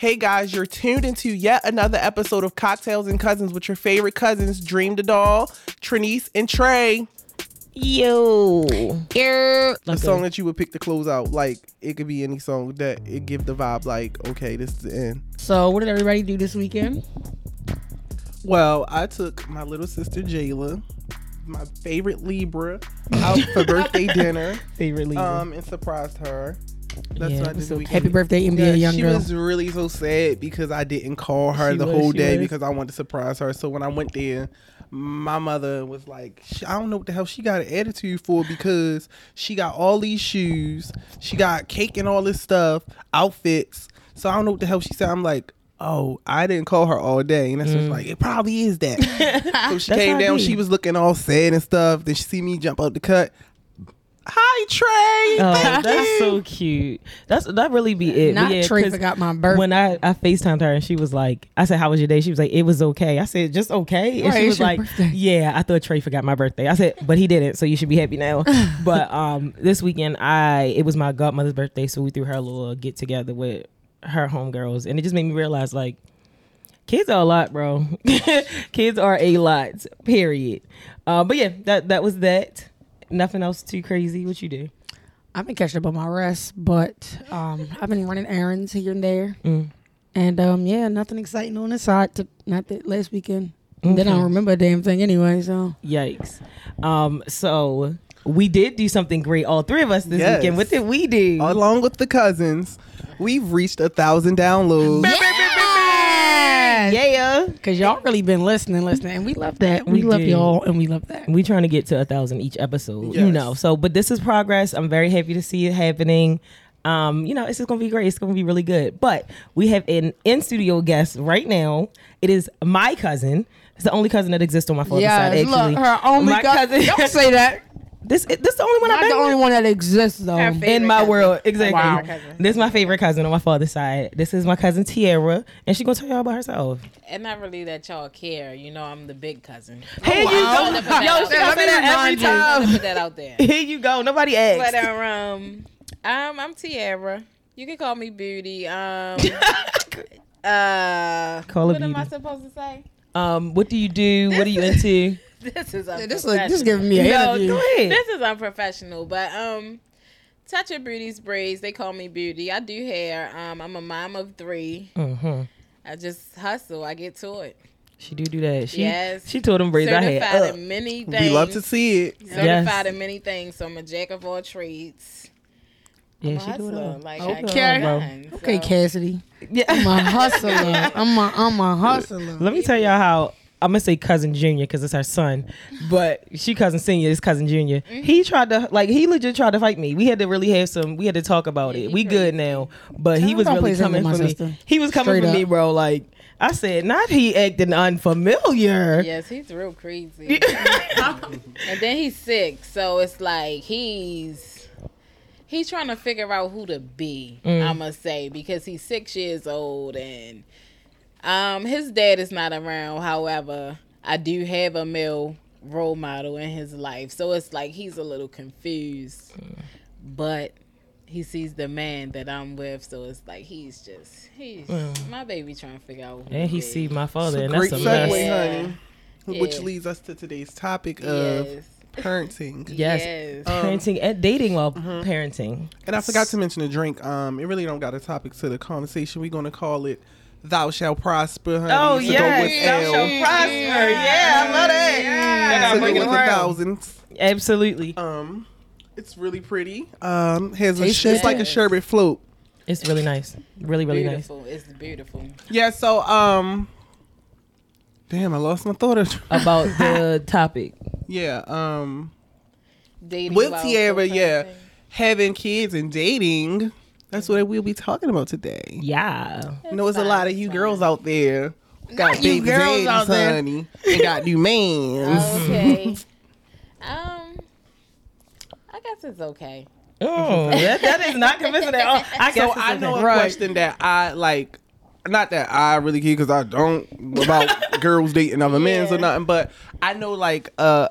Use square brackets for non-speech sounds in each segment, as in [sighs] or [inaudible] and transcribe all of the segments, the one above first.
Hey guys, you're tuned into yet another episode of Cocktails and Cousins with your favorite cousins, Dream the Doll, Trinice, and Trey. Yo. A song that you would pick to close out. Like it could be any song that it give the vibe like, okay, this is the end. So, what did everybody do this weekend? Well, I took my little sister Jayla, my favorite Libra, out for [laughs] birthday dinner. Favorite Libra. Um, and surprised her. That's Yeah, what I did so happy birthday, NBA Yeah, young she girl. was really so sad because I didn't call her She the was, whole day was. because I wanted to surprise her. So when I went there, my mother was like, I don't know what the hell she got an attitude for because she got all these shoes, she got cake and all this stuff, outfits. So I don't know what the hell she said. I'm like, oh, I didn't call her all day. And that's just like, it probably is that. [laughs] so she Mm. That's came how it down, she was looking all sad and stuff. Then she see me jump out the cut. Hi, Trey. Oh, Thank that's you. so cute. That's that really be it. But Not yeah, Trey 'cause forgot my birthday. When I I Facetimed her and she was like, I said, "How was your day?" She was like, "It was okay." I said, "Just okay," and Right, she was like, birthday. "Yeah, I thought Trey forgot my birthday." I said, "But he didn't, so you should be happy now." [laughs] but um, this weekend, I it was my godmother's birthday, so we threw her a little get together with her homegirls, and it just made me realize like. Kids are a lot, bro. [laughs] Kids are a lot. Period. Uh, but yeah, that that was that. Nothing else too crazy. What you do? I've been catching up on my rest, but um, I've been running errands here and there, Mm. and um, yeah, nothing exciting on the side. To, not that last weekend. Then I don't remember a damn thing anyway. So Yikes. Um, so we did do something great, all three of us this Yes. weekend. What did we do? along with the cousins, we've reached a thousand downloads. Yeah. Because y'all really been listening, listening, and we love that. We, We love do. y'all, and we love that. We trying to get to a thousand each episode, you know. So, but this is progress. I'm very happy to see it happening. Um, you know, it's just gonna be great. It's gonna be really good. But we have an in studio guest right now. It is my cousin. It's the only cousin that exists on my father's side. Yeah, Actually, look, her only my cousin. Don't say that. This this is the only one I've Not been the only with. one that exists though. In my cousin. world. Exactly. Wow. This is my favorite cousin on my father's side. This is my cousin Tiara, and she gonna tell y'all about herself. And not really that y'all care. You know, I'm the big cousin. Here wow. you Wanna go. [laughs] put that Yo, she there. gonna say that every Remind you. I time. put that out there. [laughs] Here you go. Nobody asked. But um, um, I'm Tiara. You can call me Beauty. Um, [laughs] uh, Call her what am I Beauty. supposed to say? Um, what do you do? What are you into? This is unprofessional. this like this giving me an no, interview. go [laughs] ahead. This is unprofessional, but um, touch of beauty's braids. They call me Beauty. I do hair. Um, I'm a mom of three. hmm I just hustle. I get to it. She do do that. She Yes. she told them braids I had. Certified up. in many things. We love to see it. Certified Yes. in many things, so I'm a jack of all trades. Yeah, I'm a she do it all. Like Okay. I get Okay. it done, Okay, so- Cassidy. I'm a hustler. I'm a I'm a hustler. Let me tell y'all how I'm gonna say cousin junior because it's her son, but she cousin senior is cousin junior. Mm-hmm. He tried to like he legit tried to fight me. We had to really have some. We had to talk about Yeah, it. he We good now, but he was really coming with for my me. He was coming Straight for me, bro. Like I said, not he acting unfamiliar. Yes, he's real crazy. [laughs] and then he's sick, so it's like he's he's trying to figure out who to be. Mm. I must say because he's six years old and um his dad is not around. However, I do have a male role model in his life, so it's like he's a little confused, but. He sees the man that I'm with, so it's like he's just he's my baby trying to figure out. Who And to he be. see my father, So and great that's a segue, mess. Yeah. honey. Which Yeah. leads us to today's topic of Yes. parenting. [laughs] Yes. Yes. Um, parenting and dating while parenting. And I forgot to mention a drink. Um, it really don't got a topic to the conversation. We're gonna call it "Thou Shall Prosper." Honey. Oh So go yes, thou L. shall prosper. Yeah, I love that. I gotta So it the around. thousands. Absolutely, Um, it's really pretty. Um, has a, Taste it's like a sherbet float. it's really nice. Really, really nice. beautiful. It's beautiful. Yeah. So um, damn, I lost my thought. About [laughs] the topic. yeah. Um, Dating with while Tiara, yeah, having kids and dating. That's what we'll be talking about today. Yeah. I know there's a lot of you fine. girls out there got Not you baby girls out there. honey, and got new mans. Okay. [laughs] um, I guess it's okay. Oh, [laughs] that, that is not convincing at all. I [laughs] guess So it's I know a Right. question that I like. Not that I really care because I don't about girls dating other men or nothing, but I know like uh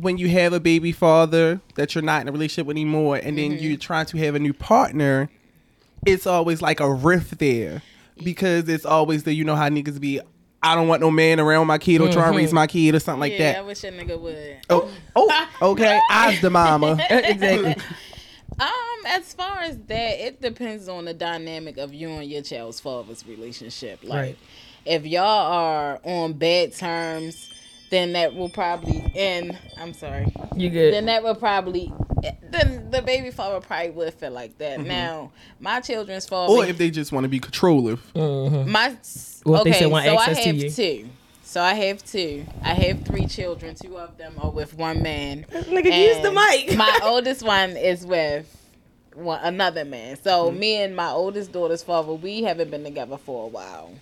when you have a baby father that you're not in a relationship with anymore, and then you're trying to have a new partner, it's always like a rift there because it's always the you know how niggas be. I don't want no man around my kid or try to raise my kid or something like that. yeah, I wish a nigga would. Oh, oh, okay. [laughs] I's the mama. [laughs] exactly. Um, as far as that, it depends on the dynamic of you and your child's father's relationship. Like, Right. if y'all are on bad terms, then that will probably and I'm sorry. You good? Then that will probably then the baby father probably would feel like that. Now, my children's father or if they just want to be controllative. my Well, if they okay, want so I access to have you. two. So I have two. I have three children. Two of them are with one man. Nigga, use the mic. my oldest one is with one, another man. So Mm-hmm. me and my oldest daughter's father, we haven't been together for a while.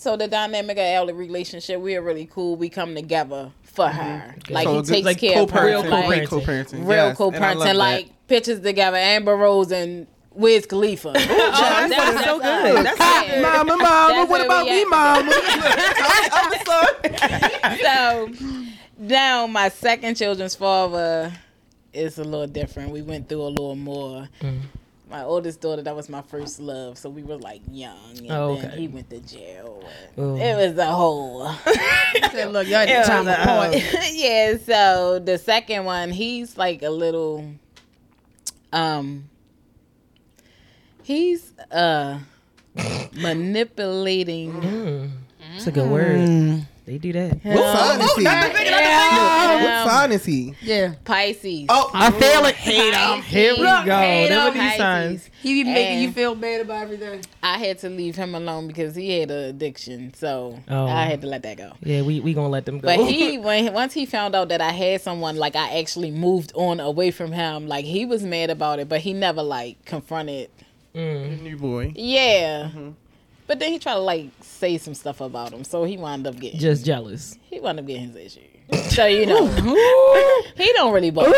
So the dynamic of our relationship, we are really cool. We come together for her. Like So he takes like care of her. Real Like, co-parenting. co-parenting. real yes, and co-parenting. that. Like pictures together. Amber Rose and Wiz Khalifa. Oh, that's, That's- so that's good. us. That's Yeah. Mama, mama, That's what about me, at. mama? I'm the son. so now my second children's father is a little different. We went through a little more. Mm. My oldest daughter, that was my first love, so we were like young, and Oh, then okay. he went to jail. Ooh. It was a whole Said, look, y'all had Yeah, time the, apart. [laughs] yeah. So the second one, he's like a little, um, he's uh [laughs] manipulating. Mm. It's a good word. They do that. What sign is he? Yeah. What sign is he? Yeah. Pisces. Oh, I feel it. Hate him. Here we go. Them are these Pisces. signs. He be making And- you feel bad about everything. I had to leave him alone because he had an addiction, so Oh. I had to let that go. Yeah, we we gonna let them go. But he, [laughs] when once he found out that I had someone, like I actually moved on away from him, like he was mad about it, but he never like confronted. Mm. new boy. Yeah, but then he tried to like say some stuff about him, so he wound up getting just jealous. he wound up getting his issue. So you know, [laughs] he don't really bother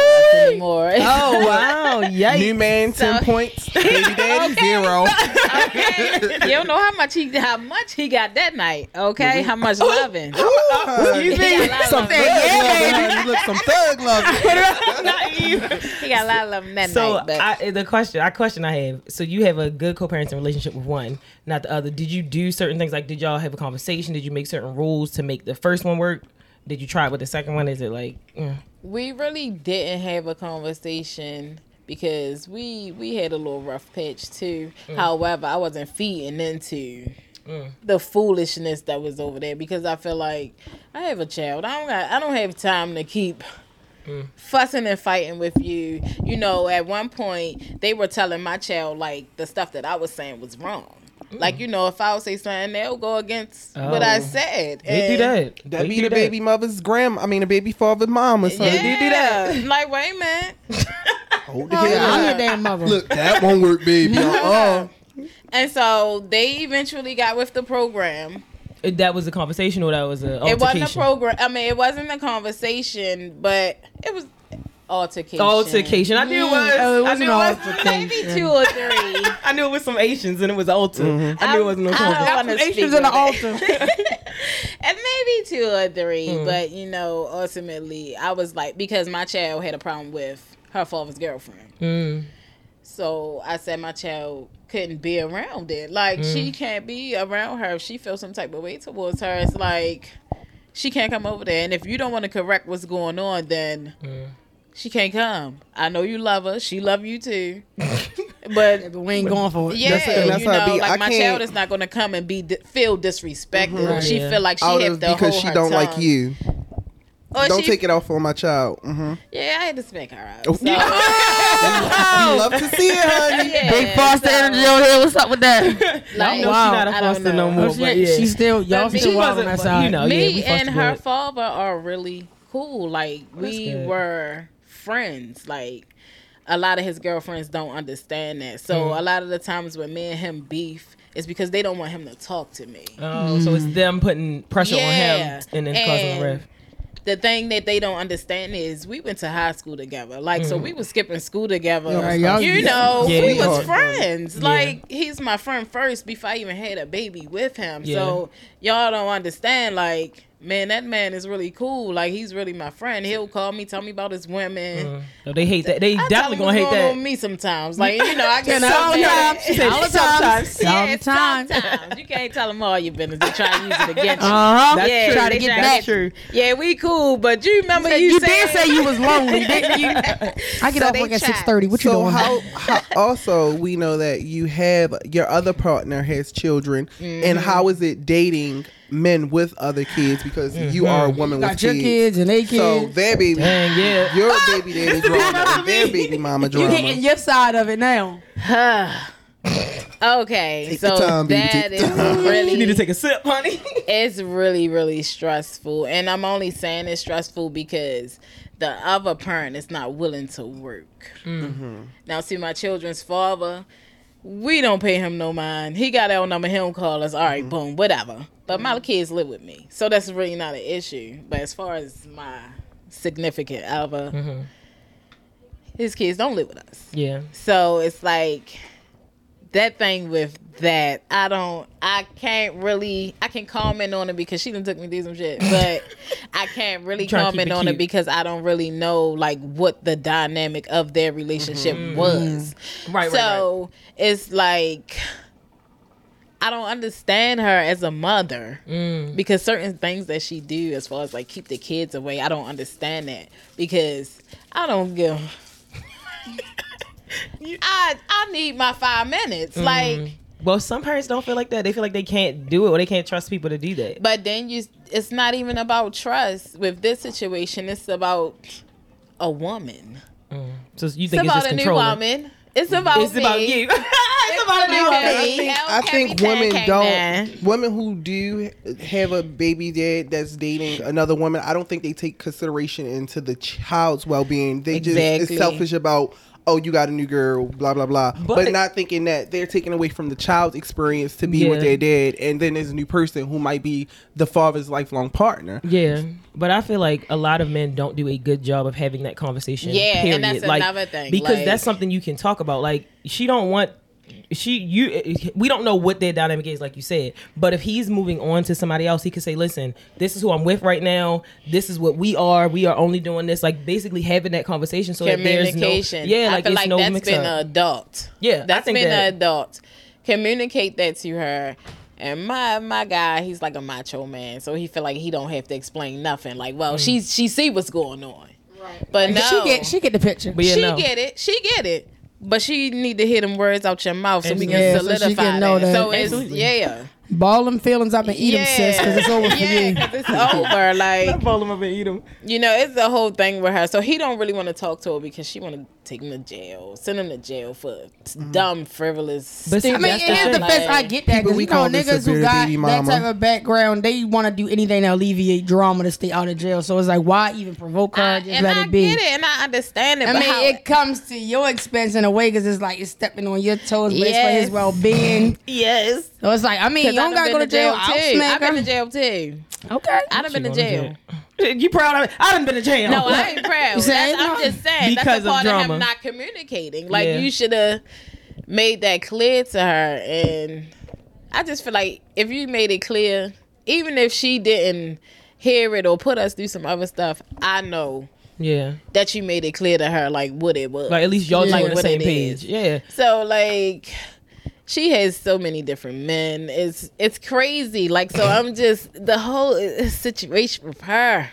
anymore. Oh wow! [laughs] Yay. New Yikes! man, ten So- points. [laughs] Baby daddy, zero. [laughs] okay, you don't know how much he how much he got that night. Okay, how much loving. You He got a lot of some loving. thug love. You look some thug love. Not you. He got a lot of loving that So night. But I, the question, I question I have. So you have a good co-parenting relationship with one, not the other. Did you do certain things? Like, did y'all have a conversation? Did you make certain rules to make the first one work? Did you try it with the second one? Is it like, mm, we really didn't have a conversation because we we had a little rough patch too. Mm. However, I wasn't feeding into mm. the foolishness that was over there because I feel like I have a child. I don't got I don't have time to keep mm. fussing and fighting with you. You know, at one point they were telling my child like the stuff that I was saying was wrong. Like you know, if I would say something, they'll go against what I Oh. said. they do that? That They be do the baby mother's grandma. I mean, the baby father's mom or something. Yeah, do that. Like, wait a minute. [laughs] Hold the [laughs] Oh, hell yeah, I'm your damn mother. Look, that won't work, baby. Uh-uh. And so they eventually got with the program. It- That was a conversation, or that was a It wasn't a program. I mean, it wasn't a conversation, but it was altercation. Altercation. I knew it was. Oh, it I wasn't knew it was. altercation. Maybe two or three. [laughs] I knew it was some Asians and it was altar. Mm-hmm. I knew it wasn't no I conversation. don't wanna Asians speak in the of altar. [laughs] and maybe two or three, Mm. but you know, ultimately, I was like because my child had a problem with her father's girlfriend. Mm. So I said my child couldn't be around it. Like she Mm. can't be around her. If she feels some type of way towards her, it's like she can't come over there. And if you don't want to correct what's going on, then Mm. She can't come. I know you love her. She love you too. [laughs] but but we ain't going for it. yeah, That's- and that's you how it know, be. like I my can't- child is not going to come and be feel disrespected. Right. She Yeah. feel like she Out have of to because hold she her don't like you. Or Don't she- take it off on my child. Mm-hmm. Yeah, I had to smack her out. Oh. So, [laughs] We love to see it, honey. yeah, Big Foster so, energy over here. What's up with that? [laughs] I Like, know Wow. she's not a I don't foster no know. more, Oh, but shit, yeah. She's still y'all But me- still She wild on wasn't, that side. you know, yeah, me we and her father are really cool. Like we good. were friends. Like a lot of his girlfriends don't understand that. So Mm. a lot of the times when me and him beef, it's because they don't want him to talk to me. Oh, so it's them putting pressure on him and then causing a rift. The thing that they don't understand is we went to high school together. Like Mm. so we was skipping school together. Yeah, y'all- know, Yeah. we was Sweetheart. friends. Yeah. Like he's my friend first before I even had a baby with him. Yeah. So y'all don't understand. Like man, that man is really cool. Like he's really my friend. He'll call me, tell me about his women. No, they hate that. They I tell definitely him gonna hate going that. on me sometimes. Like you know, I [laughs] get so Sometimes. mad. She said All the sometimes. time. Yeah, Sometimes. sometimes. You can't tell them all your business. They try to use it against you. Uh-huh. That's yeah, true. Try to get try back. That's true. Yeah, we cool, but you remember you, said, You said, did say you was lonely, [laughs] didn't you? I get So off work at six thirty. What you doing? how, how also we know that you have your other partner has children Mm-hmm. and how is it dating men with other kids because you mm-hmm. are a woman got with your kids. kids and they So kids. their baby, Dang, yeah. your ah! baby daddy drama and their baby mama you drama. getting your side of it now. [sighs] okay, Take so your time, baby, that take is your time. really You need to take a sip, honey. [laughs] it's really really stressful and i'm only saying it's stressful because the other parent is not willing to work mm-hmm. now see my children's father we don't pay him no mind. He got our number. He don't call us. All right, mm-hmm. boom whatever. But my mm-hmm. kids live with me. So that's really not an issue. But as far as my significant other mm-hmm. his kids don't live with us. Yeah. so it's like that thing with that, I don't, I can't really, I can comment on it because she done took me through some shit, [laughs] but I can't really Trying to keep comment it on it because I don't really know like what the dynamic of their relationship was. Mm-hmm. Right, right, So it's like. I don't understand her as a mother Mm. because certain things that she do as far as like keep the kids away, I don't understand that because I don't give. [laughs] I I need my five minutes, Mm. like. Well, some parents don't feel like that. They feel like they can't do it or they can't trust people to do that. But then you, it's not even about trust with this situation. It's about a woman. So you It's think it's, about just a new woman. It's about It's me. about you. [laughs] it's about a new about woman. me. I Hell, think women don't. down. Women who do have a baby dad that's dating another woman, I don't think they take consideration into the child's well being. They just Exactly. is selfish about. Oh, you got a new girl, blah blah blah, but, But- not thinking that they're taking away from the child's experience to be with Yeah. their dad, and then there's a new person who might be the father's lifelong partner. Yeah, but I feel like a lot of men don't do a good job of having that conversation. Yeah, and that's like, another thing, because like- that's something you can talk about. Like she don't want she you we don't know what their dynamic is, like you said. But if he's moving on to somebody else, he could say, "Listen, this is who I'm with right now. This is what we are. We are only doing this." Like basically having that conversation so that there's no Communication. yeah, like I feel it's like no that's mix been up. an adult. Yeah, that's been that- an adult. Communicate that to her. And my my guy, he's like a macho man, so he feel like he don't have to explain nothing. Like, well, mm. she she see what's going on, right? But no, She get she get the picture. But yeah, she no. get it. She get it. But she need to hear them words out your mouth so we can Yeah, so she solidify can know that. that. So it's Absolutely. yeah, Ball them feelings up and eat them, sis, because it's over for yeah, you. 'cause it's over. [laughs] Like Roll 'em up and eat 'em. you know, it's the whole thing with her. So he don't really want to talk to her because she want to take him to jail, send him to jail for mm-hmm. dumb, frivolous. But see, I mean, That's in the his thing. defense, I get that because we you know call this niggas who got baby that type of background, they want to do anything to alleviate drama to stay out of jail. So it's like, why even provoke her? I, Just and let I it be. get it, and I understand it. I but mean, how, it comes to your expense in a way because it's like you're stepping on your toes, but it's for his well being. [laughs] yes, So it's like, I mean, you don't gotta go to jail. too. I'll I've been to jail too. Okay. I've been to jail. You proud of it? I done been to jail. No, I ain't proud. [laughs] That's, I'm just saying Because that's of a part of, drama. him not communicating. Like Yeah. you should have made that clear to her. And I just feel like if you made it clear, even if she didn't hear it or put us through some other stuff, I know Yeah, that you made it clear to her like what it was. like at least y'all two Like on the same page. is. Yeah, So like she has so many different men. It's it's crazy. Like so I'm [laughs] just the whole uh, situation with her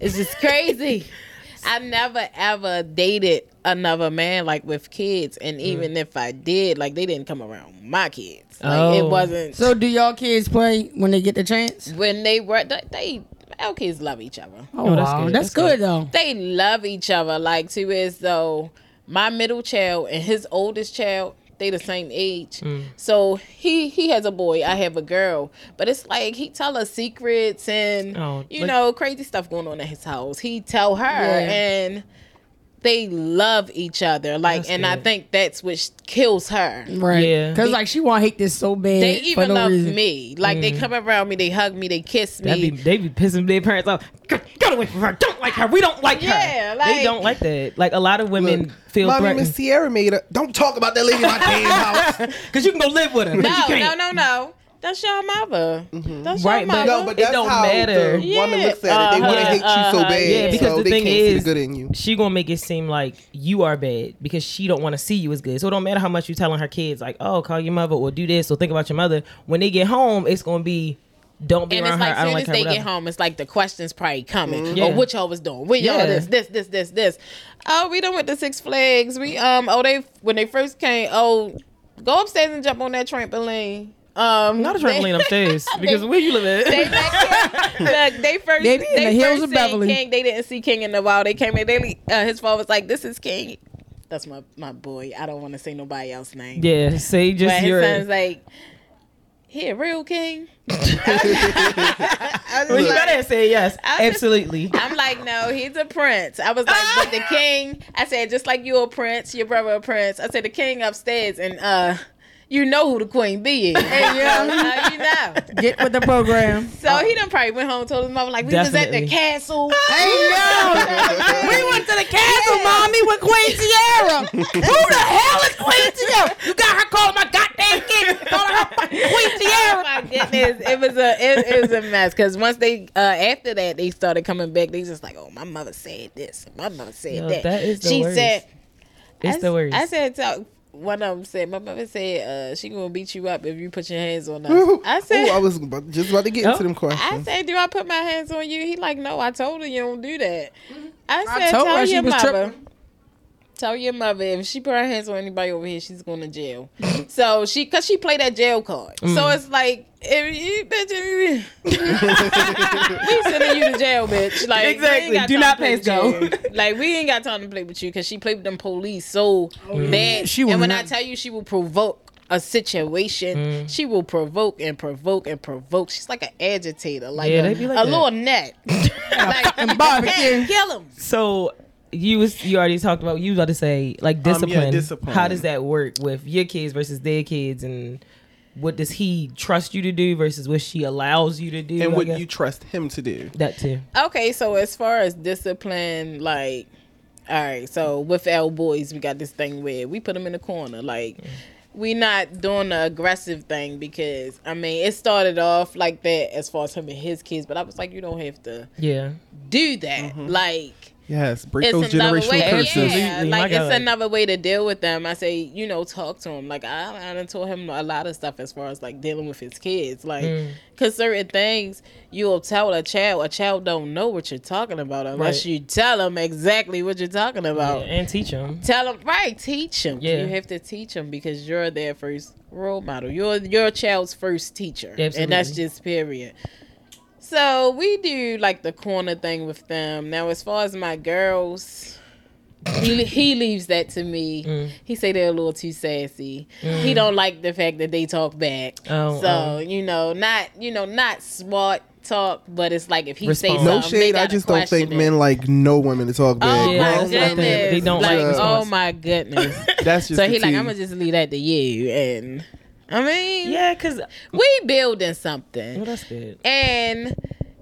is just crazy. [laughs] I never ever dated another man like with kids Mm. and even if I did, like they didn't come around my kids. Like Oh. it wasn't So do y'all kids play when they get the chance? when they were they, they our kids love each other. Oh, that's wow, good. that's, That's good, good. though. they love each other like to as though my middle child and his oldest child they the same age. Mm. So he he has a boy i have a girl. But it's like he tell us secrets and Oh, you like- know crazy stuff going on at his house. He tell her Yeah. and they love each other like That's and i think that's what kills her Right. Yeah. Because, like, she want to hate this so bad. they even no love reason. me like they mm. come around me they hug me they kiss me be they be pissing their parents off. Get, get away from her. Don't like her. We don't like Yeah, her. like- they don't like that. Like a lot of women Look, feel Mommy, threatened Miss Sierra made a. Don't talk about that lady in my damn house. [laughs] because you can go live with her. no no no no That's your mother. That's Right, your but- mother. No, but It don't how matter. the woman looks at it. They want to uh-huh, hate you so uh-huh. bad, Yeah, because so the they thing can't see the is- good in you. she gonna make it seem like you are bad because she don't want to see you as good. So it don't matter how much you telling her kids like, oh, call your mother or do this or think about your mother. When they get home, it's gonna be don't be and around it's like her. Soon like as her. they whatever. get home, it's like the questions probably coming. Yeah. Oh, what y'all was doing? What y'all Yeah. this, this, this, this, this. Oh, we done went to Six Flags. We um oh they when they first came, oh go upstairs and jump on that trampoline. Um Not a they- trampoline upstairs [laughs] because where you live at? They back. Look, they first They be in they the hills first of Beverly. King. They didn't see King in the wild. They came in. They uh, his father was like, "This is King." That's my my boy. I don't want to say nobody else's name. yeah, say just but his your. son's like, "He a real king." [laughs] [laughs] I Well, you like- gotta say yes, I- absolutely. I'm like, no, he's a prince. I was like, but the king. I said, just like you a prince, your brother a prince. I said the king upstairs, and uh, you know who the queen bee is. [laughs] Hey, yeah. how you know? Get with the program. So he done probably went home, and told his mama like, we was at the castle. Hey yo, we went to the castle, mommy, with Queen Sierra. Who the hell is Queen Sierra? You got her calling my goddamn kid, calling her fucking Queen Oh my goodness, it was a it, it was a mess. Cause once they uh after that they started coming back, they just like, oh my mother said this, my mother said Yo, that. that is the she worst. said, It's I, the worst. I said, to, one of them said, my mother said, uh, she gonna beat you up if you put your hands on us. I said, Ooh, I was about, just about to get into them questions. I said, do I put my hands on you? He like, no, I told her you don't do that. I I said, told tell her she your was mother. tripping. Tell your mother if she put her hands on anybody over here, she's going to jail. [laughs] so she, cause she played that jail card. Mm. So it's like, if you, bitch, if you- [laughs] we sending you to jail, bitch. Like Exactly. Do not to play pass go. [laughs] like we ain't got time to play with you because she played with them police so bad. She and when not- I tell you, she will provoke a situation. Mm. She will provoke and provoke and provoke. She's like an agitator, like Yeah, a, like a little net. like fucking barbecue. kill him. So you was you already talked about you was about to say like um, discipline. Yeah, discipline. How does that work with your kids versus their kids and what does he trust you to do versus what she allows you to do? and I what guess? you trust him to do. that too. Okay, so as far as discipline, like, all right, so with our boys, we got this thing where we put them in the corner. Like, mm. we not doing the aggressive thing because, I mean, it started off like that as far as him and his kids, but I was like, you don't have to Yeah. do that. Mm-hmm. Like, Yes, break it's those another generational way. curses. Yeah, Absolutely. like My it's God. another way to deal with them. I say, you know, talk to him. Like I, I done told him a lot of stuff as far as like dealing with his kids. Like, Mm. cause certain things you'll tell a child, a child don't know what you're talking about unless Right. you tell them exactly what you're talking Yeah, about. and teach them. Tell them right, teach them. Yeah. You have to teach them because you're their first role model. You're your child's first teacher, and that's just period. So we do like the corner thing with them. Now, as far as my girls, he he leaves that to me. Mm. He say they're a little too sassy. He don't like the fact that they talk back. Oh, so oh. you know, not you know, not smart talk, but it's like if he say Response. something, No they shade. I just don't think it. men like no women to talk Oh back. Yeah, my that's goodness! the. They don't like like, oh my goodness. That's just so the he like. I'm gonna just leave that to you, and I mean, Yeah, cause we building something, well, that's good. and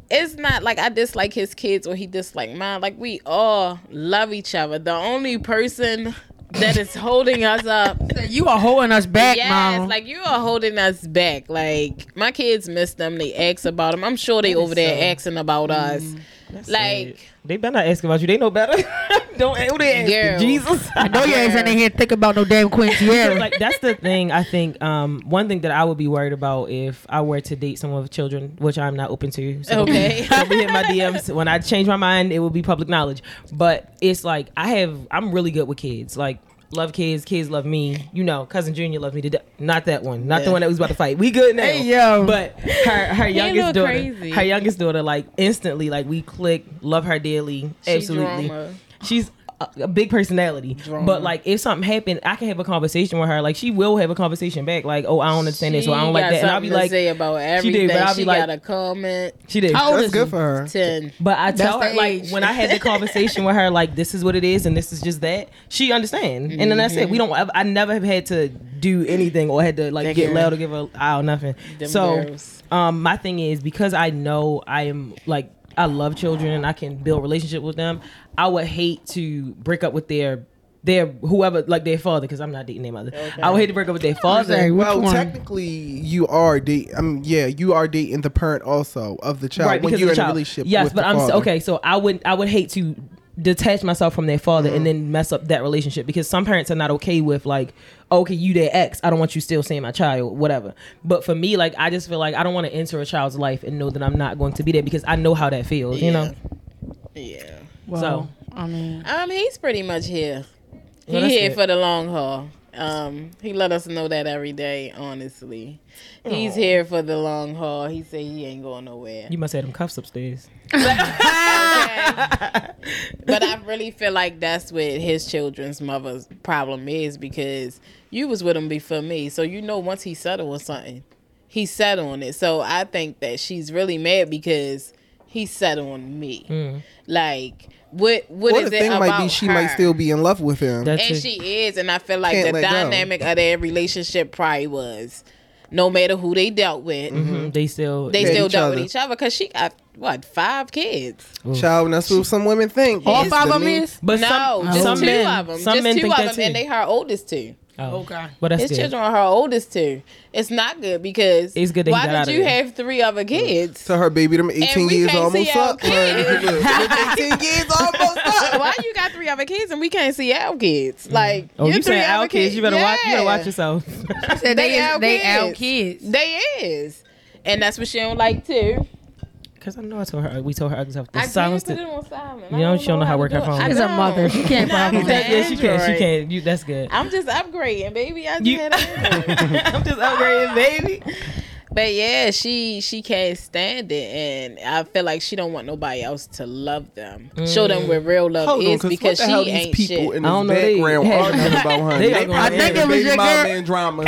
it's not like I dislike his kids or he dislike mine. Like we all love each other. The only person that is [laughs] holding us up. You are holding us back, yes, mom. like you are holding us back. Like my kids miss them. They ask about them. I'm sure they over there so- asking about us. That's Like- sad. they better not ask about you. They know better. [laughs] don't who they asking? Girl. Jesus. I know you ain't Yeah. sitting here think about no damn Queen Sierra. [laughs] like that's the thing. I think um, one thing that I would be worried about if I were to date someone with children, which I'm not open to. So Okay. don't be hitting my DMs. When I change my mind, it will be public knowledge. But it's like I have. I'm really good with kids. Like love kids. Kids love me. You know, cousin Junior love me to death. Not that one. Not the one that was about to fight. We good now. Hey, yo. But her her [laughs] youngest daughter. crazy. Her youngest daughter like instantly like we click. Love her dearly. She Absolutely drama. she's a, a big personality. Drama. But like, if something happened, I can have a conversation with her. Like, she will have a conversation back. Like, oh, I don't understand this, or I don't like got that, and I'll be to like, say about she did, but I'll she be like- got a comment. she did. How old That's is good he? for her. Ten. But I tell her like when I had the [laughs] conversation with her, like this is what it is, and this is just that. She understand, and then that's it. We don't. I, I never have had to do anything or had to like That get loud or give a eye or nothing. Them so, girls. um, my thing is because I know I am like I love children and I can build relationship with them. I would hate to break up with their their whoever like their father because I'm not dating their mother. I would hate to break up with their father. Say, well, one? technically, you are dating. I mean, yeah, you are dating the parent also of the child right when because you're of the in a relationship. Yes, with but the I'm father. okay. So I would I would hate to detach myself from their father and mm-hmm. then mess up that relationship because some parents are not okay with like okay you their ex I don't want you still seeing my child whatever. But for me like I just feel like I don't want to enter a child's life and know that I'm not going to be there because I know how that feels. You know. Yeah. Well, So- I mean, Um, he's pretty much here. He Well, that's here good. for the long haul. Um, he let us know that every day. Honestly, he's here for the long haul. He said he ain't going nowhere. You must have them cuffs upstairs. [laughs] Okay. but I really feel like that's what his children's mother's problem is because you was with him before me, so you know once he settled on something, he settled on it. So I think that she's really mad because he settled on me. Like what? What Or is the it thing about might be she might still be in love with him. That's and it. she is, and I feel like Can't the let go. dynamic of their relationship probably was, no matter who they dealt with, Mhm, They still they still dealt other. with each other because she got what five kids. Child, and that's what some women think. all five of them is. But no, some, just some two men, of them. some just men two think of them, too. and they her oldest two. Oh. Okay. But that's His good. children are her oldest two. It's not good because It's good why did you have three other kids? So her baby, them 18 we years almost see up. kids. [laughs] 18 years almost up. why you got three other kids and we can't see our kids? Mm. Like, Oh, you saying three our other kids? You better watch. You better watch Yeah. yourself. Said [laughs] they, They our they kids. our kids. They is, and that's what she don't like too. Because I know I told her we told her ugly stuff. The I did silence. put it on silent. You know, she don't know how to work her phone. I She's a mother. She [laughs] can't Nah, probably that. Yeah, she can. She Android. can. You. That's good. I'm just upgrading, baby. I just You- had an Android. I'm just upgrading, baby. But yeah, she she can't stand it, and I feel like she don't want nobody else to love them, show them mm. where real love Hold is because because what the hell she ain't people shit. in I don't know, they background [laughs] had- arguing about her? They They, [laughs] I think it was your girl. drama.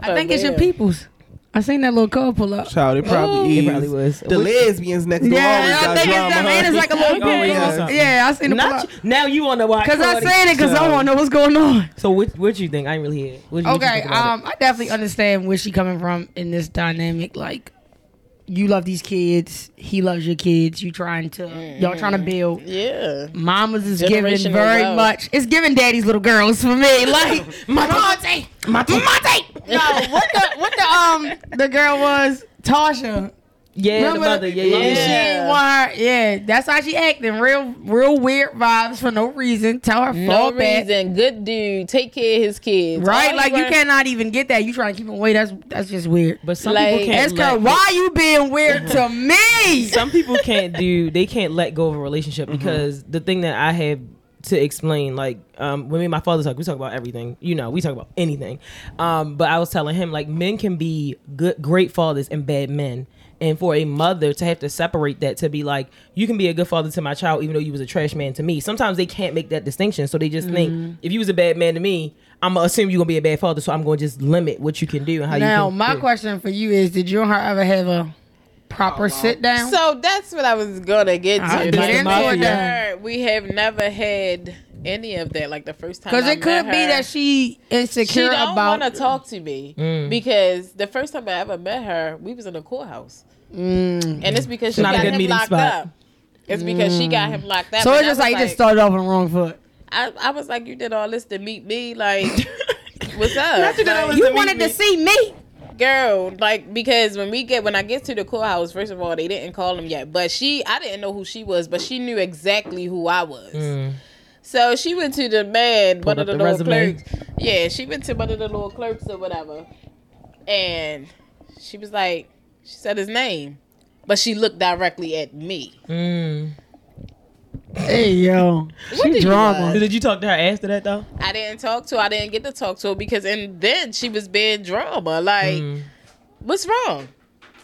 I think it's your peoples. I seen that little couple pull up. Child, it probably Ooh. is. It probably was. The lesbians next door Yeah, I got think it's drama. them. And it's like a little [laughs] Okay. couple. Yeah, I seen the pull Not up. you, now you want to watch. Cause I Cardi. said it because I want to know what's going on. So what? What you think? I ain't really hear. What, what you Okay, think um, I definitely understand where she coming from in this dynamic. Like, you love these kids, he loves your kids. You trying to, y'all trying to build. Yeah, Mamas is giving very wealth. much. It's giving daddy's little girls for me. [laughs] Like my Monte, Monte, Monte. No, what the what the um the girl was Tasha. It? Yeah, the Remember mother. Yeah, yeah, And she ain't want her. Yeah, that's how she acting. Real, real weird vibes for no reason. Tell her no fall back. reason. Good dude, take care of his kids. Right, All like he you want- cannot even get that. You trying to keep him away. That's that's just weird. But some Like, people can't. Ask her let- why you being weird to me. [laughs] some people can't do they can't let go of a relationship Mm-hmm. because the thing that I have to explain, like um, when me and my father talk, we talk about everything. You know, we talk about anything. Um, but I was telling him like men can be good, great fathers and bad men. And for a mother to have to separate that to be like, you can be a good father to my child, even though you was a trash man to me. Sometimes they can't make that distinction, so they just Mm-hmm. think if you was a bad man to me, I'm gonna assume you're gonna be a bad father. So I'm gonna just limit what you can do and how Now, you. Can, my yeah. question for you is: Did you and her ever have a proper sit down? So that's what I was gonna get I'll to. get Like, into me it and then. her, we have never had any of that. Like the first time, Because it could met be that she insecure she insecure don't about. want to talk to me Mm. because the first time I ever met her, we was in a courthouse, Mm. and it's because she Not a got good him meeting locked spot. up. It's because she got him locked up. So it's just was like you just started off on the wrong foot. I, I was like, you did all this to meet me, like, [laughs] what's up? you Like, You to wanted me. to see me. girl like because when we get when i get to the courthouse first of all they didn't call him yet but she i didn't know who she was but she knew exactly who i was Mm. so she went to the man one of the, up the little resume. clerks yeah she went to one of the little clerks or whatever and she was like she said his name but she looked directly at me Mm. Hey yo, she do you drama. want? Did you talk to her after that though? i didn't talk to her i didn't get to talk to her because and then she was being drama like Mm. what's wrong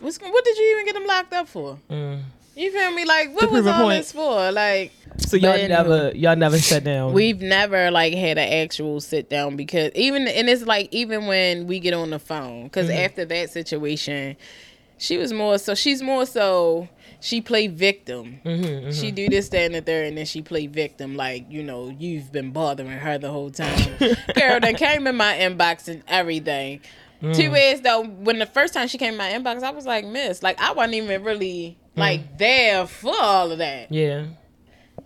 what's, what did you even get him locked up for Mm. You feel me? Like, what To was all point. this for? Like, So y'all But never y'all never sat down. we've never like had an actual sit down because even and it's like even when we get on the phone because Mm-hmm. after that situation, she was more so she's more so she played victim. Mm-hmm, She do this, that, and the third, and then she play victim. Like you know, you've been bothering her the whole time. [laughs] Girl, then came in my inbox and everything. Mm. Two ways though, when the first time she came in my inbox, I was like, Miss, like I wasn't even really like there for all of that. yeah.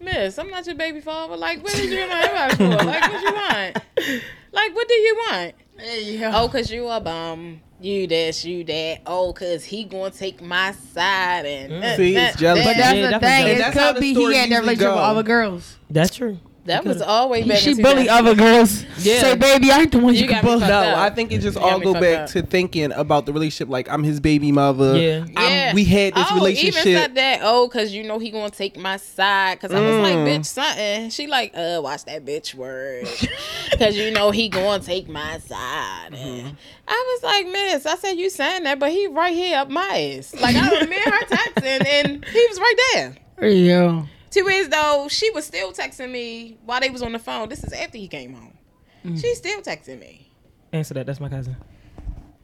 Miss, I'm not your baby father. Like, what did you in my inbox for? Like, what you want? [laughs] Like, what do you want? Oh, cause you a bum. You this, you that. Oh, cause he gonna take my side and uh, See, it's uh, jealousy. But that's Yeah, the thing. And It that's could be he had that usually relationship with go. other girls. That's true. That was always back She bully other girls. Yeah. Say, baby, I ain't the one you, You can got bully. No, up. I think it just You all go back up. to thinking about the relationship. Like I'm his baby mother. Yeah. I'm- Yeah. we had this oh, relationship. even said that. Oh, cause you know he gonna take my side. Cause I was like, Mm. bitch, something. She like, uh, watch that bitch word. [laughs] Cause you know he gonna take my side. Mm-hmm. And I was like, Miss, I said you saying that, but he right here up my ass. Like I was me and her texting, and he was right there. Yeah. Two is though, she was still texting me while they was on the phone. This is after he came home. Mm. She's still texting me. Answer that. That's my cousin.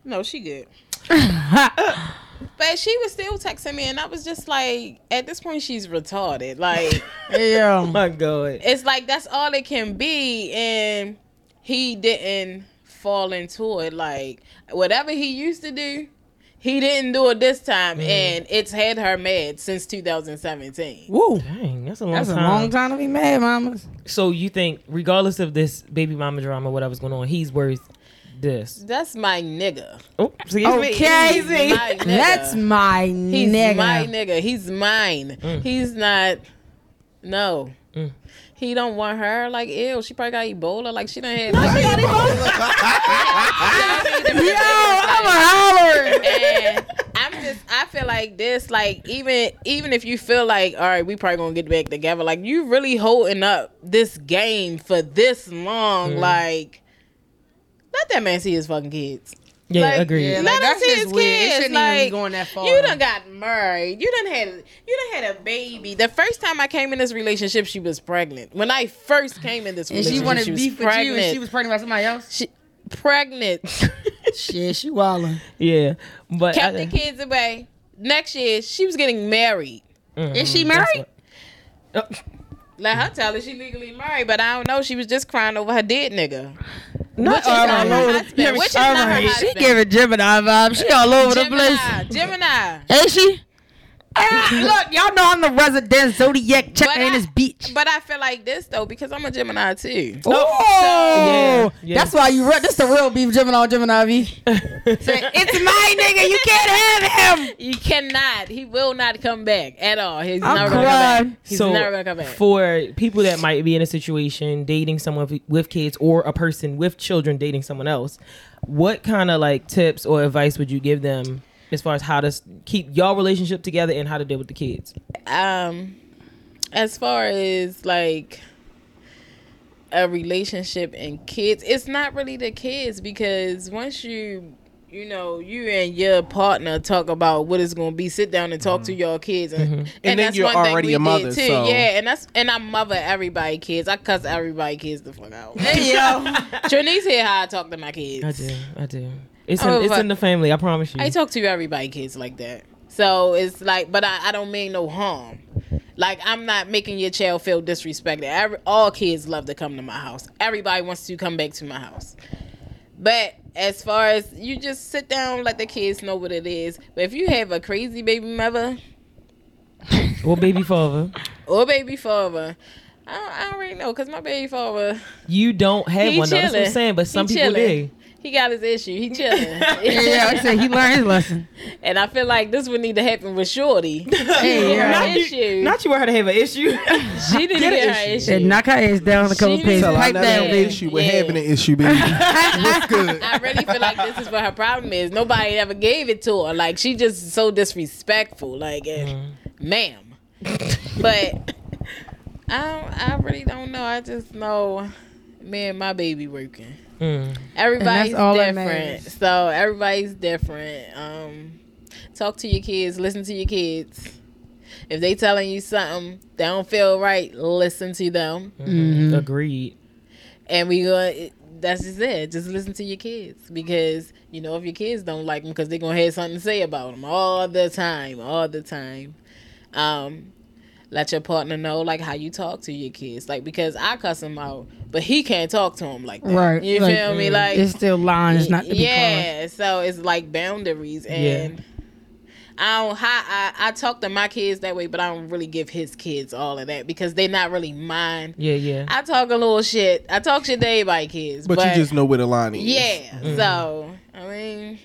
No, she good. [laughs] But she was still texting me, and I was just like, at this point, she's retarded. Like, [laughs] yeah. My God. it's like that's all it can be, and he didn't fall into it. Like, whatever he used to do, he didn't do it this time, and it's had her mad since 2017. Woo. Dang, that's a long That's a time. long time to be mad, mamas. So you think, regardless of this baby mama drama, whatever's going on, he's worth this? That's my nigga. Oh, excuse me. Okay. He's my nigga. That's my He's nigga. my nigga. He's mine. He's not. No. Mm. He don't want her. Like, ew, she probably got Ebola. Like, she done had. Like, [laughs] Yo, I'm a holler. and I'm just. I feel like this. Like, even even if you feel like, all right, we probably gonna get back together. Like, you really holding up this game for this long. Mm. Like, let that man see his fucking kids. Yeah, Like, agreed. Yeah, Let like, him that's see just his weird. It kids. shouldn't even Like, going that far. You done got married. You done had you done had a baby. The first time I came in this relationship, she was pregnant. When I first came in this and relationship, she wanted was beef with pregnant. you, and she was pregnant by somebody else. She- pregnant. [laughs] Shit, she wildin'. Yeah, but Kept I- the kids away. Next year, she was getting married. Mhm, Is she married? what- Oh, Let her tell her she legally married, but I don't know. She was just crying over her dead nigga. Not Which is not all her over. husband. Which is not her She husband. giving Gemini vibes. She all over the place. Gemini. Gemini. Ain't she? Ah, look, y'all know I'm the resident zodiac checker But in this beach. But I feel like this though because I'm a Gemini too. Oh, Yeah, yeah. that's why you. Re- this the real beef Gemini Gemini V. [laughs] Say, it's my nigga. You can't have him. You cannot. He will not come back at all. He's I'm never gonna come back. He's so never gonna come back. for people that might be in a situation dating someone with- with kids or a person with children dating someone else, what kind of like tips or advice would you give them as far as how to keep y'all relationship together and how to deal with the kids? um, as far as like a relationship and kids, it's not really the kids because once you you know, you and your partner talk about what it's gonna be. Sit down and talk to your kids, and, and, then that's you're one thing already we a mother, did too. so- Yeah, and that's and I mother everybody kids. I cuss everybody kids the fuck out. Hey, yo. [laughs] Trinice hear how I talk to my kids. I do, I do. It's in, it's in the family. I promise you. I talk to everybody kids like that. So it's like, but I, I don't mean no harm. Like I'm not making your child feel disrespected. Every, all kids love to come to my house. Everybody wants to come back to my house. But as far as you just sit down, let the kids know what it is. But if you have a crazy baby mother [laughs] or baby father, or baby father, I don't, I don't really know because my baby father, you don't have one. Though. That's what I'm saying. But some people do. He got his issue. He chilling. [laughs] Yeah, yeah, I said he learned his lesson. [laughs] and I feel like this would need to happen with Shorty. [laughs] Hey, yeah. Not you- issue. Not you want her to have an issue. She didn't Get get, an her issue. issue. Said knock her ass down a couple She pages. needs- Tell I Pipe never down, an baby. issue with Yeah. having an issue, baby. What's good? I really feel like this is what her problem is. Nobody ever gave it to her. Like she just so disrespectful. Like, and, mm-hmm. ma'am. But I don't, I really don't know. I just know me and my baby working. Mm. Everybody's all different. So everybody's different. Um, talk to your kids. Listen to your kids. If they telling you something they don't feel right, listen to them. Mm-hmm. Agreed. and we going that's just it just listen to your kids because you know if your kids don't like them because they're gonna have something to say about them all the time all the time um let your partner know like how you talk to your kids like because i cuss him out but he can't talk to him like that Right. you like, feel me like it's still lines not to be yeah so it's like boundaries and I don't. I, I I talk to my kids that way, but I don't really give his kids all of that because they're not really mine. Yeah, yeah. I talk a little shit. I talk shit to everybody kids, But, but, you just know where the line is. yeah. Mm-hmm. So I mean,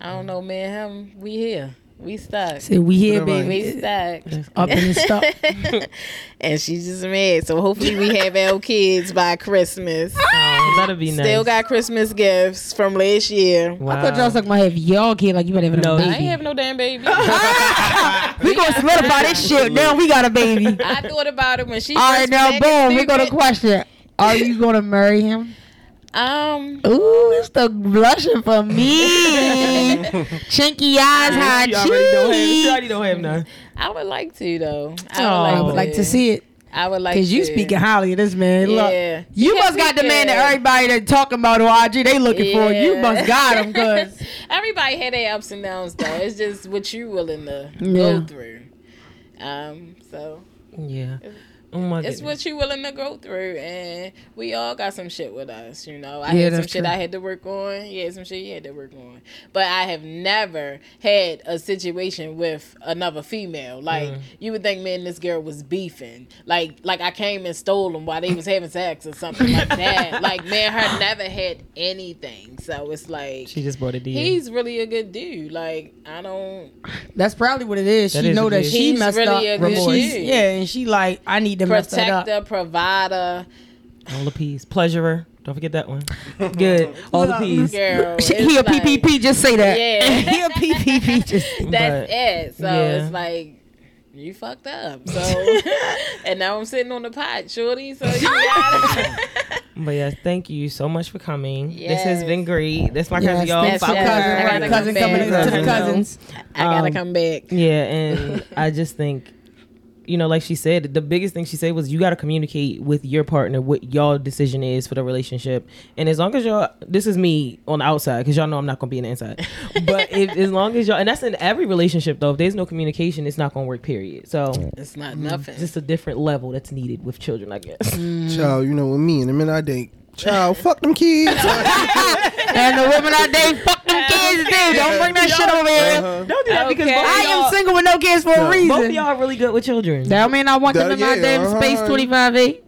I don't know, man. Him, we here. We stuck. Said we here, baby. We stuck. Up in the stuff. and [laughs] she's just mad. So hopefully we have our kids by Christmas. Oh, that'll be nice. Still got Christmas gifts from last year. Wow. I thought y'all was talking about have y'all kid like you better have No. a I baby. ain't have no damn baby. [laughs] we gonna [laughs] solidify this shit. Now we got a baby. I thought about it when she. All right, now boom. acting We gonna question. Are you gonna marry him? Um, Ooh, it's the blushing for me. [laughs] Chinky eyes, high She already don't have. Already don't have none. I would like to though. I would, like, I would like to see it I would like because you to. speaking highly of this man. Look, Yeah. you Yeah, must got the man that everybody that talking about on IG they looking for. You must got him because [laughs] Everybody had their ups and downs though. It's just what you willing to Yeah. go through. Um, so Yeah. Oh my it's what you willing to go through, and we all got some shit with us. You know, I Yeah, had some that's shit true. I had to work on. Yeah, some shit you had to work on. But I have never had a situation with another female. Like Mm. you would think, me and this girl was beefing. Like, like I came and stole them while they was having sex or something like [laughs] that. Like, man, her never had anything. So it's like. She just brought it in. He's really a good dude. Like I don't. that's probably what it is. That she is know that she He's messed really a up. good dude. yeah, and she like I need to mess that up. Protector, provider, all the P's. Pleasurer. Don't forget that one. [laughs] Good. All the P's. girl. She, he a like- PPP. Just say that. Yeah. he a PPP. Just That's But, it. So yeah. it's like you fucked up. So [laughs] and now I'm sitting on the pot, shorty. So you [laughs] got. But yes, thank you so much for coming. This has been great. That's my yes, cousin, y'all. that's Follow yes. her. cousin. Right, gotta cousin coming to the cousins. I gotta Um, come back. Yeah, and I just think, you know, like she said, the biggest thing she said was you got to communicate with your partner what y'all decision is for the relationship. And as long as y'all, this is me on the outside because y'all know I'm not gonna be on the inside. [laughs] But if, as long as y'all, and that's in every relationship though, if there's no communication, it's not gonna work. Period. So It's not nothing. just a different level that's needed with children, I guess. Child, you know with me in a minute I date. Child, fuck them kids. [laughs] and the women I date fuck them kids too. Don't bring that shit over here. Uh-huh. Don't do that because Okay. both, I am single with no kids for No. a reason. both of y'all are really good with children. That mean I want them That- in my damn uh-huh. space 25 8.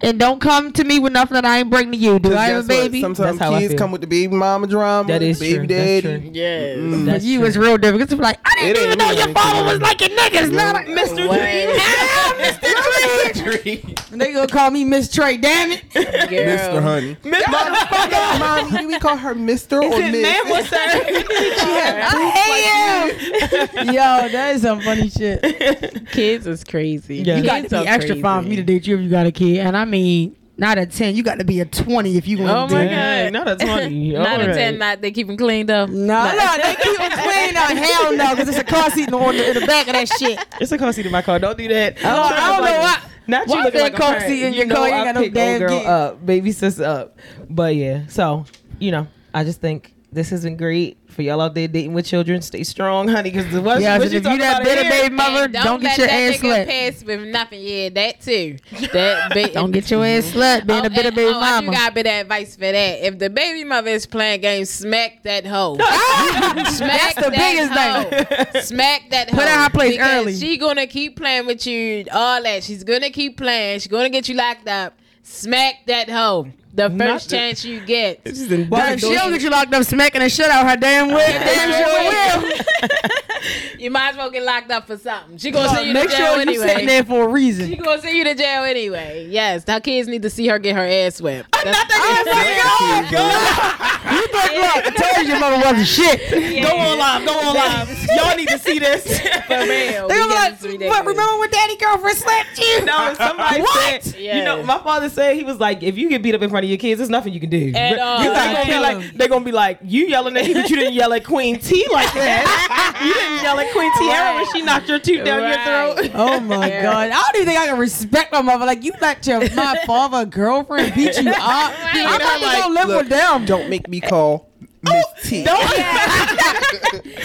And don't come to me with nothing that I ain't bring to you. Do 'Cause I have a guess what? baby? Sometimes That's how kids come with the baby mama drama. That is baby true. That's daddy. true. yes. Mm. That's you true. was real different. It's like, I didn't even know really your father was like a nigga. It's not a Mr. What? Mr. Tree. [laughs] they gonna call me Miss Trey, damn it. Mr. Girl. Honey. Mr. Mommy, do we call her Mr. or Miss? ma'am or sir? [laughs] [laughs] I am. Yo, that is some funny shit. Kids is crazy. Yeah. You got to be extra crazy. fine for me to date you if you got a kid. And I mean, not a 10. You got to be a 20 if you want Oh to my date. Dang, God. not a 20. [laughs] Not a ten. Not they keep them cleaned up. No, no, they keep it clean. No, [laughs] hell no, because it's a car seat on the, in the back of that shit. It's a car seat in my car. Don't do that. Oh, I don't know why. Not you Why looking like a car seat in You your know car? You I got no damn old girl up, baby sis up. But yeah, so you know, I just think this has been great for y'all out there dating with children. Stay strong, honey, because the what, Yeah, what if you you that about bitter baby mother, And don't, get let your that ass nigga slapped. pass with nothing. Yeah, that too. That [laughs] ba- Don't get your ass slapped being Oh, a bitter and- baby oh, I do got a bit of advice for that. If the baby mother is playing games, smack that hoe. [laughs] smack That's the that biggest hoe. Smack that hoe. Put her in her place early. She gonna keep playing with you. All that. She's gonna keep playing. She's gonna get you locked up. Smack that hoe. The Not first the- chance you get. Well, if she don't get you locked up smacking the shit out her damn will, damn sure will. You might as well get locked up for something. She gonna send you Make to jail sure you anyway. sitting there for a She reason. gonna send you to jail anyway. Yes, her kids need to see her get her ass whipped. That's- Oh [laughs] my God! [laughs] You thought look, I told you your mother wasn't shit. Go on live. Go on live. [laughs] Y'all need to see this. For real. They We gonna be like, this but remember when daddy girlfriend slapped you? No, somebody What? said, Yeah. you know, my father said he was like, if you get beat up in front of your kids, there's nothing you can do. At But all. They're gotta gonna be like, they're gonna be like, you yelling at me, but you didn't yell at Queen T like that. [laughs] you didn't yell at Queen Tiara when she knocked your tooth down Right. your throat. [laughs] Oh my Yeah. god! I don't even think I can respect my mother. Like you let your my father girlfriend beat you up. Right. I'm not Like, gonna live look, with them. Don't make me call Miss T.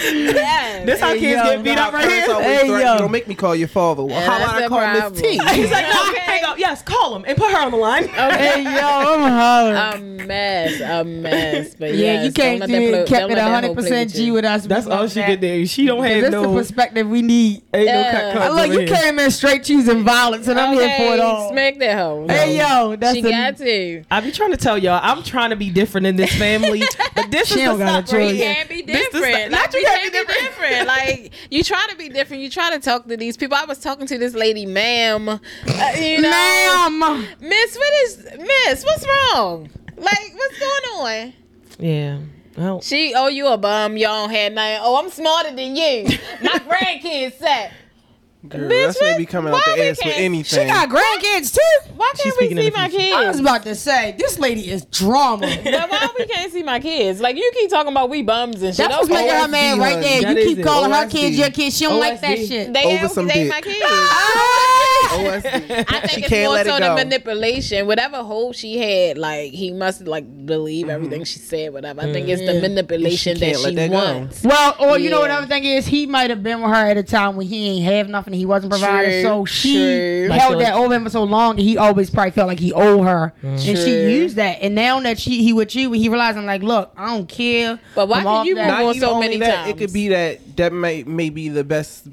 Yes. This how Hey, kids yo, get beat up right here. always Hey, threaten, yo. Don't make me call your father. Well, how about I call Miss. T? [laughs] He's like, no, hang up. Yes, yes, call him and put her on the line. Hey yo, I'm hollering. A mess, a mess. But yeah, yes, you can't don't do let that it. play- Kept it let that hoe hundred play percent with G with us. That's all she could do. She don't have That's no. the perspective we need. Ain't no Yeah. cut look, you here. came in straight choosing violence, and I'm here for it all. Smack that hoe. Hey yo, that's she the, got to. I be trying to tell y'all, I'm trying to be different in this family, [laughs] but this She is don't the got a stuff right choice. You can't be This the different. stuff- Like, not you you can't can't be be different. Like you try to be different. You try to talk to these people. I was talking to this lady, ma'am. Uh, you know, ma'am. Miss, what is Miss? What's wrong? Like, what's going on? Yeah. Well, She, oh, you a bum. You don't have nothing. Oh, I'm smarter than you. My [laughs] grandkids said. Girl, Bitch, that's why what- be coming out the we ass with can't- anything. She got grandkids too. Why can't we see my future. I was about to say this lady is drama. [laughs] But why we can't see my kids? Like you keep talking about we bums and shit. That's what's Okay. making her mad right there. That you is keep it. calling her OSD. kids your kids. She don't like that shit. They Over have, some they dick. my kids. Ah! OSD. [laughs] I She think it's can't more let so it the manipulation. Whatever hold she had, like he must like believe mm-hmm. everything she said. Whatever. I think mm. it's the manipulation She that can't she that go. wants. Well, or you know what Yeah. other thing is, he might have been with her at a time when he ain't have nothing, he wasn't providing, True, so she true. Held that over him for so long that he always probably felt like he owed her, and she used that. And now that she he with you, he realizing like, look, I don't care. But why I'm can you that. move on so many that, times? it could be that that may, may be the best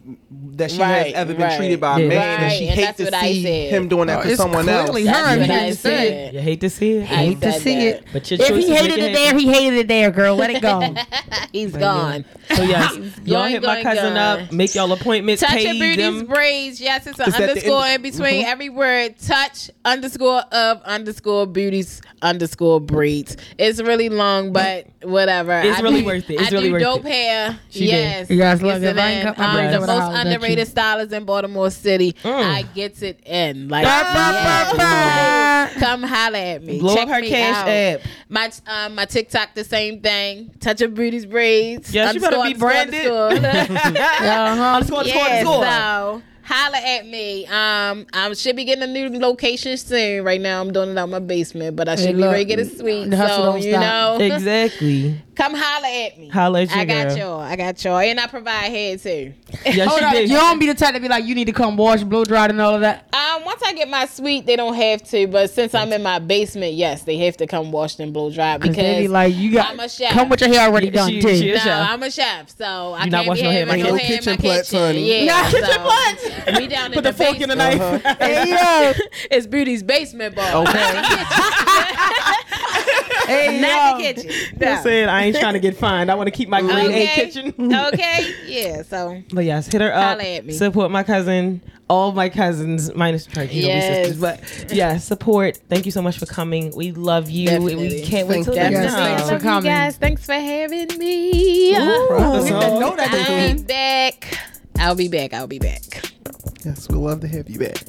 that she Right, has ever been right. treated by a Yeah. man, Right, and she and hates that's to what I see said. him doing that Oh, for it's someone clearly else. her. That's and what I just said. said. you hate to see it. I Hate to see that. it. But your If he hated it there, he hated it there, girl. Let it go. [laughs] He's gone. So yes, [laughs] y'all hit my cousin up. Make y'all appointments. Touch pay your booty's braids. Yes, it's an Is that the underscore in between every word. Touch underscore of underscore booties underscore braids. It's really long, but whatever. It's I really do- worth it. It's I really do worth dope it. hair. She did. yes. You guys look, Gets if it I ain't in. cut my Um, braids, the most hollered at you. underrated stylist in Baltimore City. Mm. I gets it in. Like, Ba, ba, ba, yes. ba. come holla at me. Blow Check up her me cash out. app. My um, my TikTok the same thing. Touch your booty's braids. Yeah, you better be underscore, branded. underscore. [laughs] Uh-huh. Underscore, underscore, Yeah, underscore. so holla at me. Um, I should be getting a new location soon. Right now, I'm doing it out my basement, but I should Hey, be look, ready to get a suite. So you stop. know, [laughs] Exactly. Come holler at me. Holler at your I got girl. y'all. I got y'all, and I provide head too. Yes, [laughs] Hold she up, did. you don't be the type to be like, you need to come wash, blow dry, and all of that. Um, once I get my suite, they don't have to, but since I'm in my basement, yes, they have to come wash and blow dry Cause they be like, you got I'm a chef. come with your hair already Yeah, done she- too. she no, chef. I'm a chef, so I You not can't be washing no hair having in my no kitchen? hair in my Kitchen plants, kitchen. honey. Yeah, Nah, kitchen so plants. We down in Put the the fork in the basement. knife. [laughs] hey yo, [laughs] It's Beauty's basement ball. Okay. hey Not yo. the kitchen. I No. said I ain't trying to get fined. I want to keep my grade A kitchen. okay. [laughs] Yeah. So But yes, hit her up. At me. Support my cousin. All my cousins, minus Turkey, Yes. sisters. But yeah, support. Thank you so much for coming. We love you. Definitely. We can't wait Thank till you. next time. thanks for Love coming. guys. Thanks for having me. Ooh. Hit that note at the I'll be back. I'll be back. I'll be back. Yes, we'd love to have you back.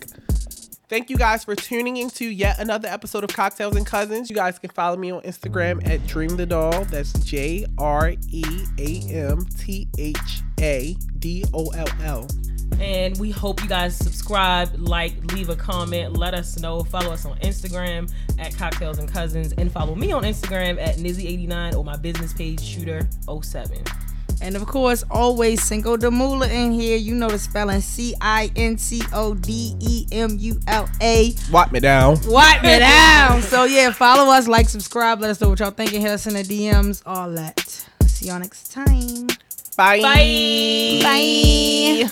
Thank you guys for tuning into yet another episode of Cocktails and Cousins. You guys can follow me on Instagram at Jream Tha Doll. That's J R E A M T H A D O L L. And we hope you guys subscribe, like, leave a comment, let us know. Follow us on Instagram at Cocktails and Cousins, and follow me on Instagram at Nizzy89 or my business page Shooter07. And of course, always Cinco de Mula in here. You know the spelling C I N C O D E M U L A. Wipe me down. Wipe me down. So yeah, follow us, like, subscribe, let us know what y'all thinking. Hit us in the DMs, all that. See y'all next time. Bye. Bye. Bye.